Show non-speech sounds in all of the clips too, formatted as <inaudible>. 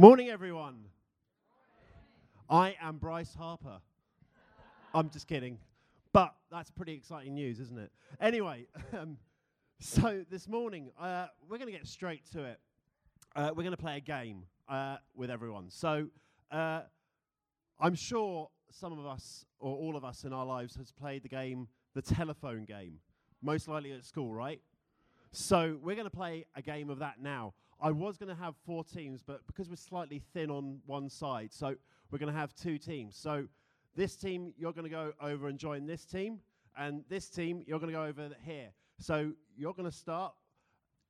Morning, everyone. I am Bryce Harper. I'm just kidding. But that's pretty exciting news, isn't it? Anyway, <laughs> um, so this morning, uh, we're going to get straight to it. Uh, we're going to play a game uh, with everyone. So uh, I'm sure some of us, or all of us in our lives, has played the game, the telephone game. Most likely at school, right? So we're going to play a game of that now. I was going to have four teams, but because we're slightly thin on one side, so we're going to have two teams. So this team, you're going to go over and join this team, and this team, you're going to go over here. So you're going to start.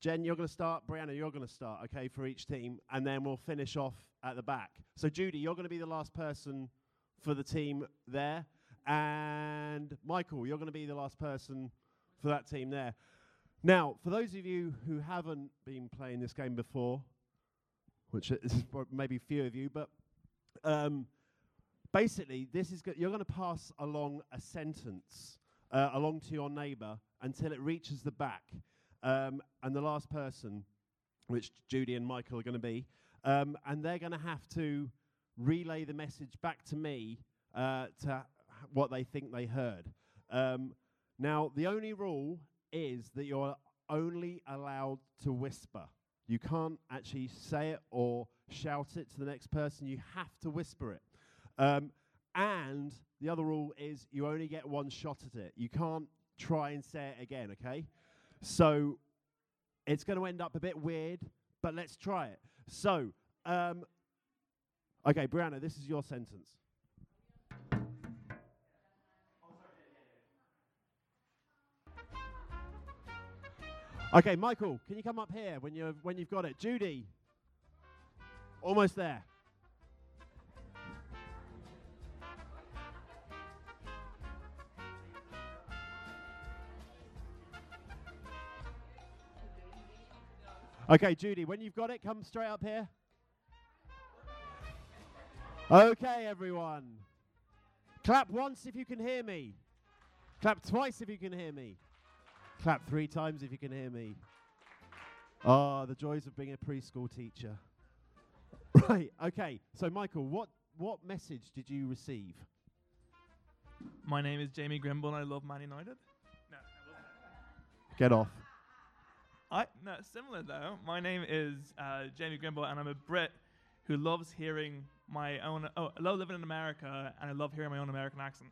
Jen, you're going to start. Brianna, you're going to start, okay, for each team, and then we'll finish off at the back. So, Judy, you're going to be the last person for the team there. And Michael, you're going to be the last person for that team there. Now, for those of you who haven't been playing this game before, which <laughs> is maybe few of you, but um, basically, this is go- you're going to pass along a sentence uh, along to your neighbour until it reaches the back, um, and the last person, which Judy and Michael are going to be, um, and they're going to have to relay the message back to me uh, to what they think they heard. Um, now, the only rule is that you're only allowed to whisper. You can't actually say it or shout it to the next person. You have to whisper it. Um, and the other rule is you only get one shot at it. You can't try and say it again, okay? So it's going to end up a bit weird, but let's try it. So, um, okay, Brianna, this is your sentence. Okay, Michael, can you come up here when you when you've got it? Judy, almost there. Okay, Judy, when you've got it, come straight up here. Okay, everyone. Clap once if you can hear me. Clap twice if you can hear me. Clap three times if you can hear me. Ah, the joys of being a preschool teacher. <laughs> Right, okay. So, Michael, what, what message did you receive? My name is Jamie Grimble and I love Man United. No, Get off. I no similar though. My name is uh, Jamie Grimble and I'm a Brit who loves hearing my own. Oh, I love living in America and I love hearing my own American accent.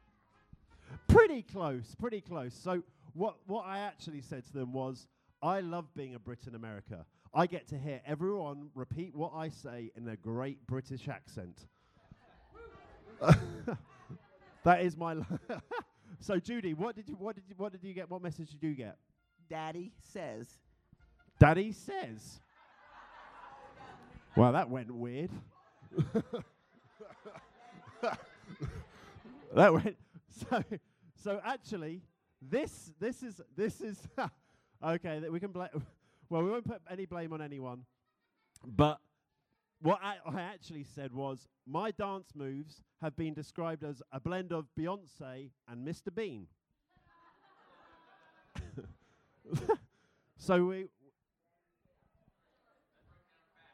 Pretty close, pretty close. So, what, what I actually said to them was, I love being a Brit in America. I get to hear everyone repeat what I say in a great British accent. <laughs> that is my. <laughs> So, Judy, what did you what did you, what did you get? What message did you get? Daddy says. Daddy says. Wow, that went weird. <laughs> that went so. So actually, this this is this is <laughs> okay. That we can blame. <laughs> Well, we won't put any blame on anyone. But what I, I actually said was my dance moves have been described as a blend of Beyonce and Mr. Bean. <laughs> so we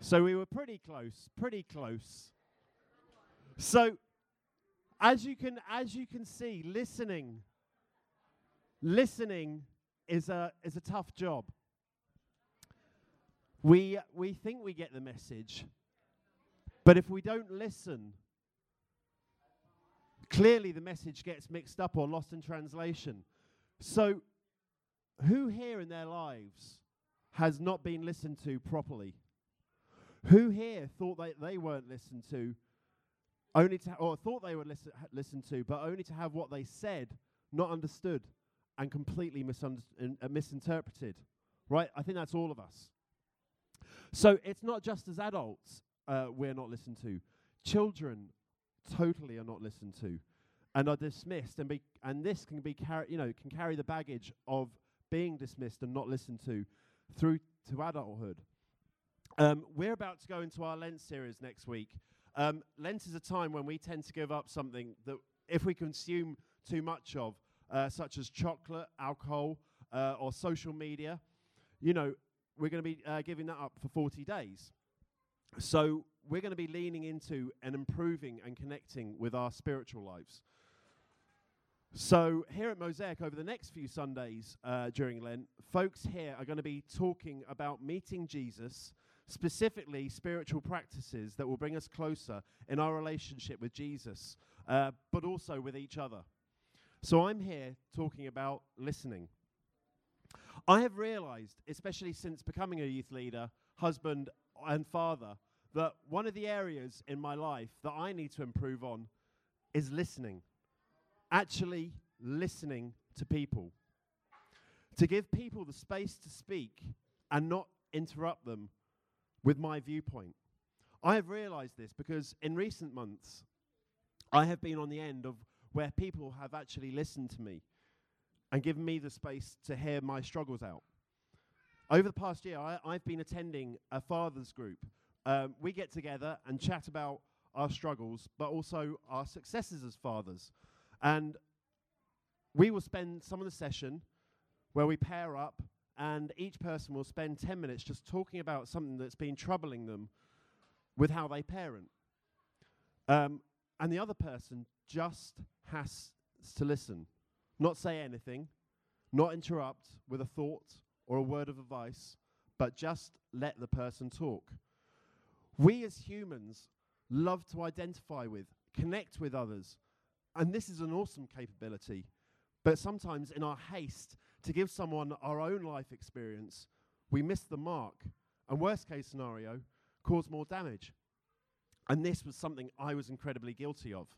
so we were pretty close, pretty close. So as you can as you can see, listening listening is a is a tough job. We we think we get the message, but if we don't listen, clearly the message gets mixed up or lost in translation. So who here in their lives has not been listened to properly? Who here thought they, they weren't listened to, only to or thought they were listen, listened to, but only to have what they said not understood and completely misunderstood, uh, misinterpreted? Right? I think that's all of us. So it's not just as adults uh, we're not listened to. Children totally are not listened to, and are dismissed, and be and this can be carry you know can carry the baggage of being dismissed and not listened to through to adulthood. Um, we're about to go into our Lent series next week. Um, Lent is a time when we tend to give up something that, if we consume too much of, uh, such as chocolate, alcohol, uh, or social media, you know, we're going to be uh, giving that up for 40 days. So we're going to be leaning into and improving and connecting with our spiritual lives. So, here at Mosaic, over the next few Sundays uh, during Lent, folks here are going to be talking about meeting Jesus, specifically spiritual practices that will bring us closer in our relationship with Jesus, uh, but also with each other. So, I'm here talking about listening. I have realized, especially since becoming a youth leader, husband, and father, that one of the areas in my life that I need to improve on is listening actually listening to people. To give people the space to speak and not interrupt them with my viewpoint. I have realized this because in recent months, I have been on the end of where people have actually listened to me and given me the space to hear my struggles out. Over the past year, I, have been attending a father's group. Um, we get together and chat about our struggles, but also our successes as fathers. And we will spend some of the session where we pair up, and each person will spend 10 minutes just talking about something that's been troubling them with how they parent. Um, and the other person just has to listen, not say anything, not interrupt with a thought or a word of advice, but just let the person talk. We as humans love to identify with, connect with others, and this is an awesome capability. But sometimes, in our haste to give someone our own life experience, we miss the mark. And, worst case scenario, cause more damage. And this was something I was incredibly guilty of.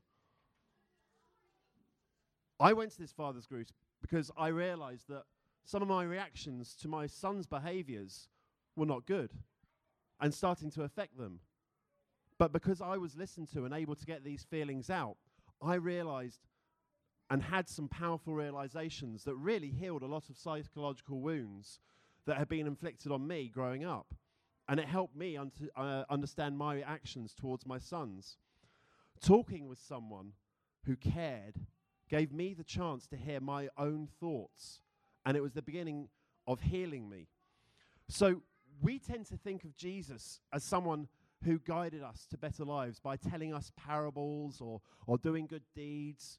I went to this father's group because I realized that some of my reactions to my son's behaviors were not good and starting to affect them. But because I was listened to and able to get these feelings out, I realized and had some powerful realizations that really healed a lot of psychological wounds that had been inflicted on me growing up. And it helped me un- uh, understand my actions towards my sons. Talking with someone who cared gave me the chance to hear my own thoughts, and it was the beginning of healing me. So we tend to think of Jesus as someone who guided us to better lives by telling us parables or, or doing good deeds.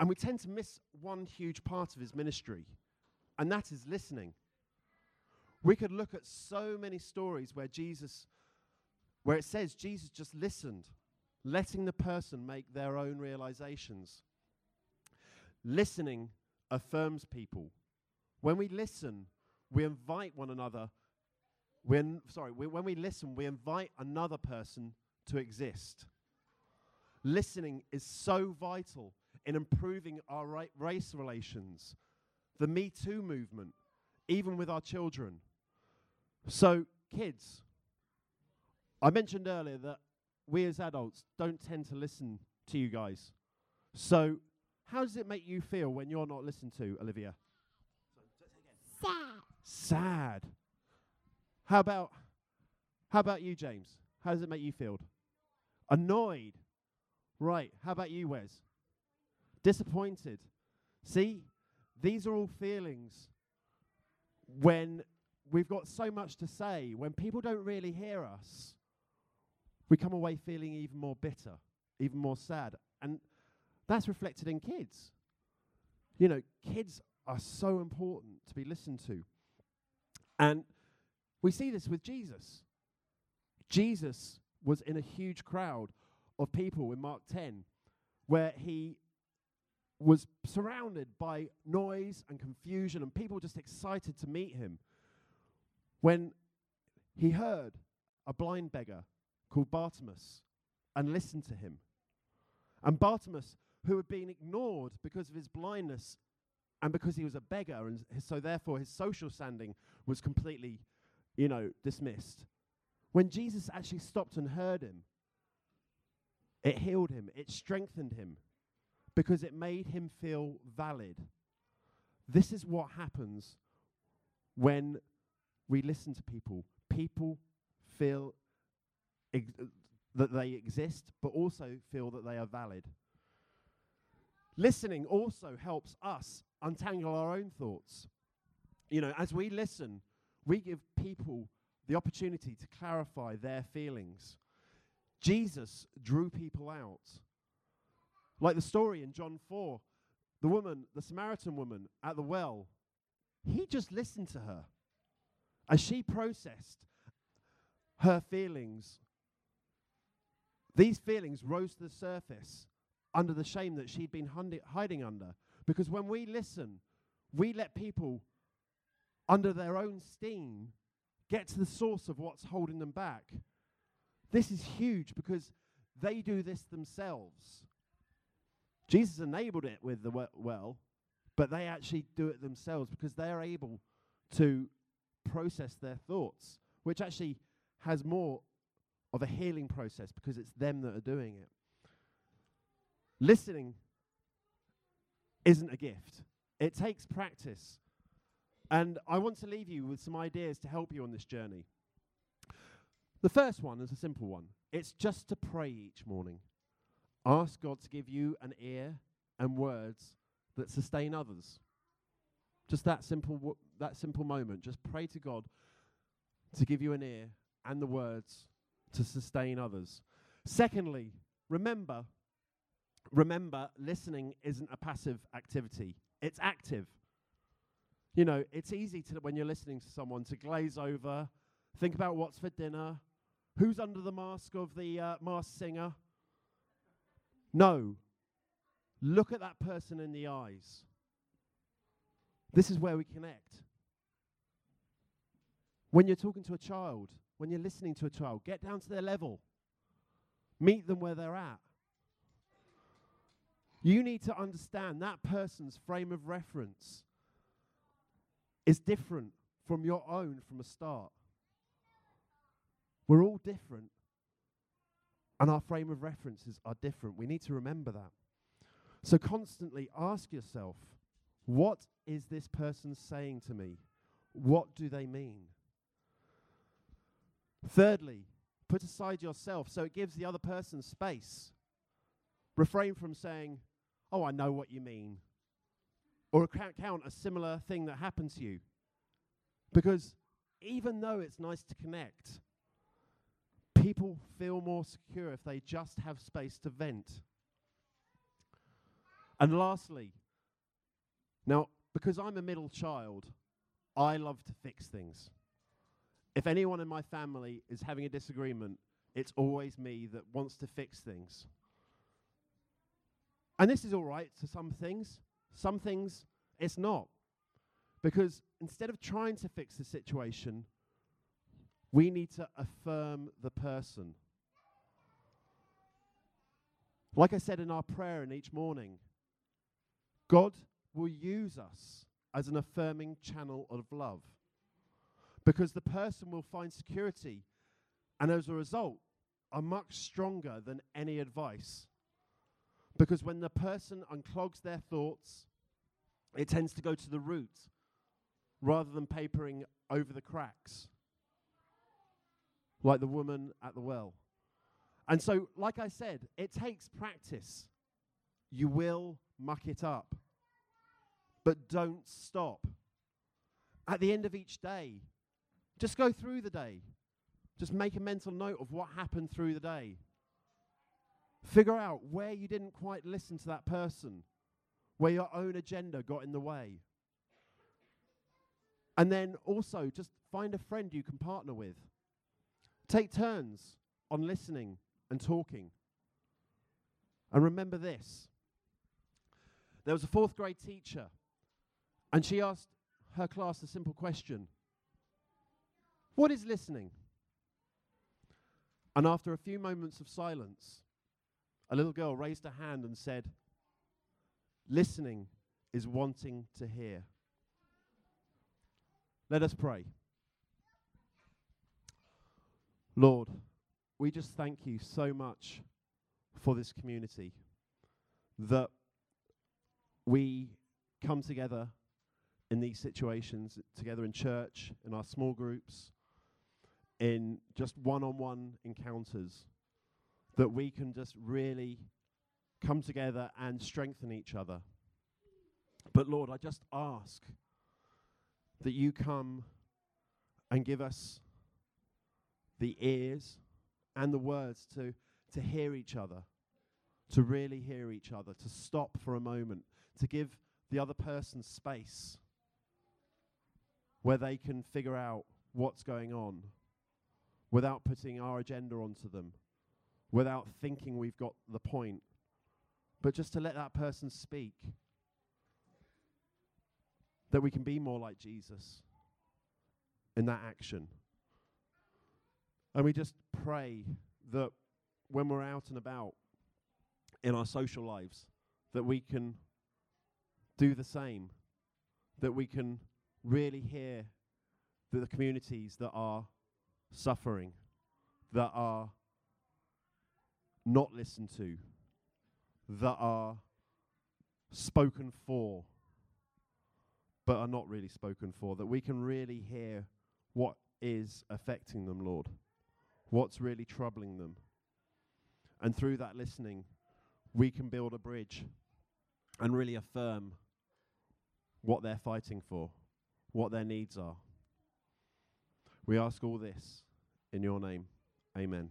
And we tend to miss one huge part of his ministry, and that is listening. We could look at so many stories where Jesus, where it says Jesus just listened, letting the person make their own realizations. Listening affirms people. When we listen, we invite one another when, sorry, we, when we listen, we invite another person to exist. Listening is so vital in improving our ra- race relations, the Me Too movement, even with our children. So, kids, I mentioned earlier that we as adults don't tend to listen to you guys. So, how does it make you feel when you're not listened to, Olivia? Sad. Sad. How about how about you, James? How does it make you feel? Annoyed. Right. How about you, Wes? Disappointed. See, these are all feelings when we've got so much to say, when people don't really hear us, we come away feeling even more bitter, even more sad. And that's reflected in kids. You know, kids are so important to be listened to. And we see this with Jesus. Jesus was in a huge crowd of people in Mark 10 where he was surrounded by noise and confusion and people just excited to meet him when he heard a blind beggar called Bartimaeus and listened to him. And Bartimaeus, who had been ignored because of his blindness and because he was a beggar, and so therefore his social standing was completely you know, dismissed. When Jesus actually stopped and heard him, it healed him, it strengthened him, because it made him feel valid. This is what happens when we listen to people. People feel ex- that they exist, but also feel that they are valid. Listening also helps us untangle our own thoughts. You know, as we listen, we give people the opportunity to clarify their feelings. Jesus drew people out. Like the story in John 4, the woman, the Samaritan woman at the well, he just listened to her as she processed her feelings. These feelings rose to the surface under the shame that she'd been hiding under. Because when we listen, we let people under their own steam get to the source of what's holding them back. This is huge because they do this themselves. Jesus enabled it with the we- well, but they actually do it themselves because they're able to process their thoughts, which actually has more of a healing process because it's them that are doing it. Listening isn't a gift, it takes practice. And I want to leave you with some ideas to help you on this journey. The first one is a simple one it's just to pray each morning. Ask God to give you an ear and words that sustain others. Just that simple, w- that simple moment. Just pray to God to give you an ear and the words to sustain others. Secondly, remember, remember, listening isn't a passive activity. It's active. You know, it's easy to when you're listening to someone to glaze over, think about what's for dinner, who's under the mask of the uh, masked singer. No. Look at that person in the eyes. This is where we connect. When you're talking to a child, when you're listening to a child, get down to their level. Meet them where they're at. You need to understand that person's frame of reference is different from your own from a start. We're all different, and our frame of references are different. We need to remember that. So, constantly ask yourself what is this person saying to me? What do they mean? Thirdly, put aside yourself so it gives the other person space. Refrain from saying, Oh, I know what you mean. Or count, count a similar thing that happened to you. Because even though it's nice to connect, people feel more secure if they just have space to vent. And lastly, now, because I'm a middle child, I love to fix things. If anyone in my family is having a disagreement, it's always me that wants to fix things. And this is all right to some things, some things it's not. Because instead of trying to fix the situation, we need to affirm the person. Like I said in our prayer in each morning, God will use us as an affirming channel of love because the person will find security and as a result are much stronger than any advice. Because when the person unclogs their thoughts, it tends to go to the root rather than papering over the cracks, like the woman at the well. And so, like I said, it takes practice. You will muck it up, but don't stop. At the end of each day, just go through the day. Just make a mental note of what happened through the day. Figure out where you didn't quite listen to that person, where your own agenda got in the way. And then also just find a friend you can partner with. Take turns on listening and talking. And remember this there was a fourth grade teacher, and she asked her class a simple question What is listening? And after a few moments of silence, a little girl raised her hand and said, Listening is wanting to hear. Let us pray. Lord, we just thank you so much for this community that we come together in these situations, together in church, in our small groups, in just one on one encounters, that we can just really come together and strengthen each other. But Lord, I just ask that you come and give us the ears and the words to to hear each other, to really hear each other, to stop for a moment, to give the other person space where they can figure out what's going on without putting our agenda onto them, without thinking we've got the point, but just to let that person speak. That we can be more like Jesus in that action. And we just pray that when we're out and about in our social lives, that we can do the same, that we can really hear the, communities that are suffering, that are not listened to, that are spoken for, but are not really spoken for, that we can really hear what is affecting them, Lord, what's really troubling them. And through that listening, we can build a bridge and really affirm what they're fighting for, what their needs are. We ask all this in your name. Amen.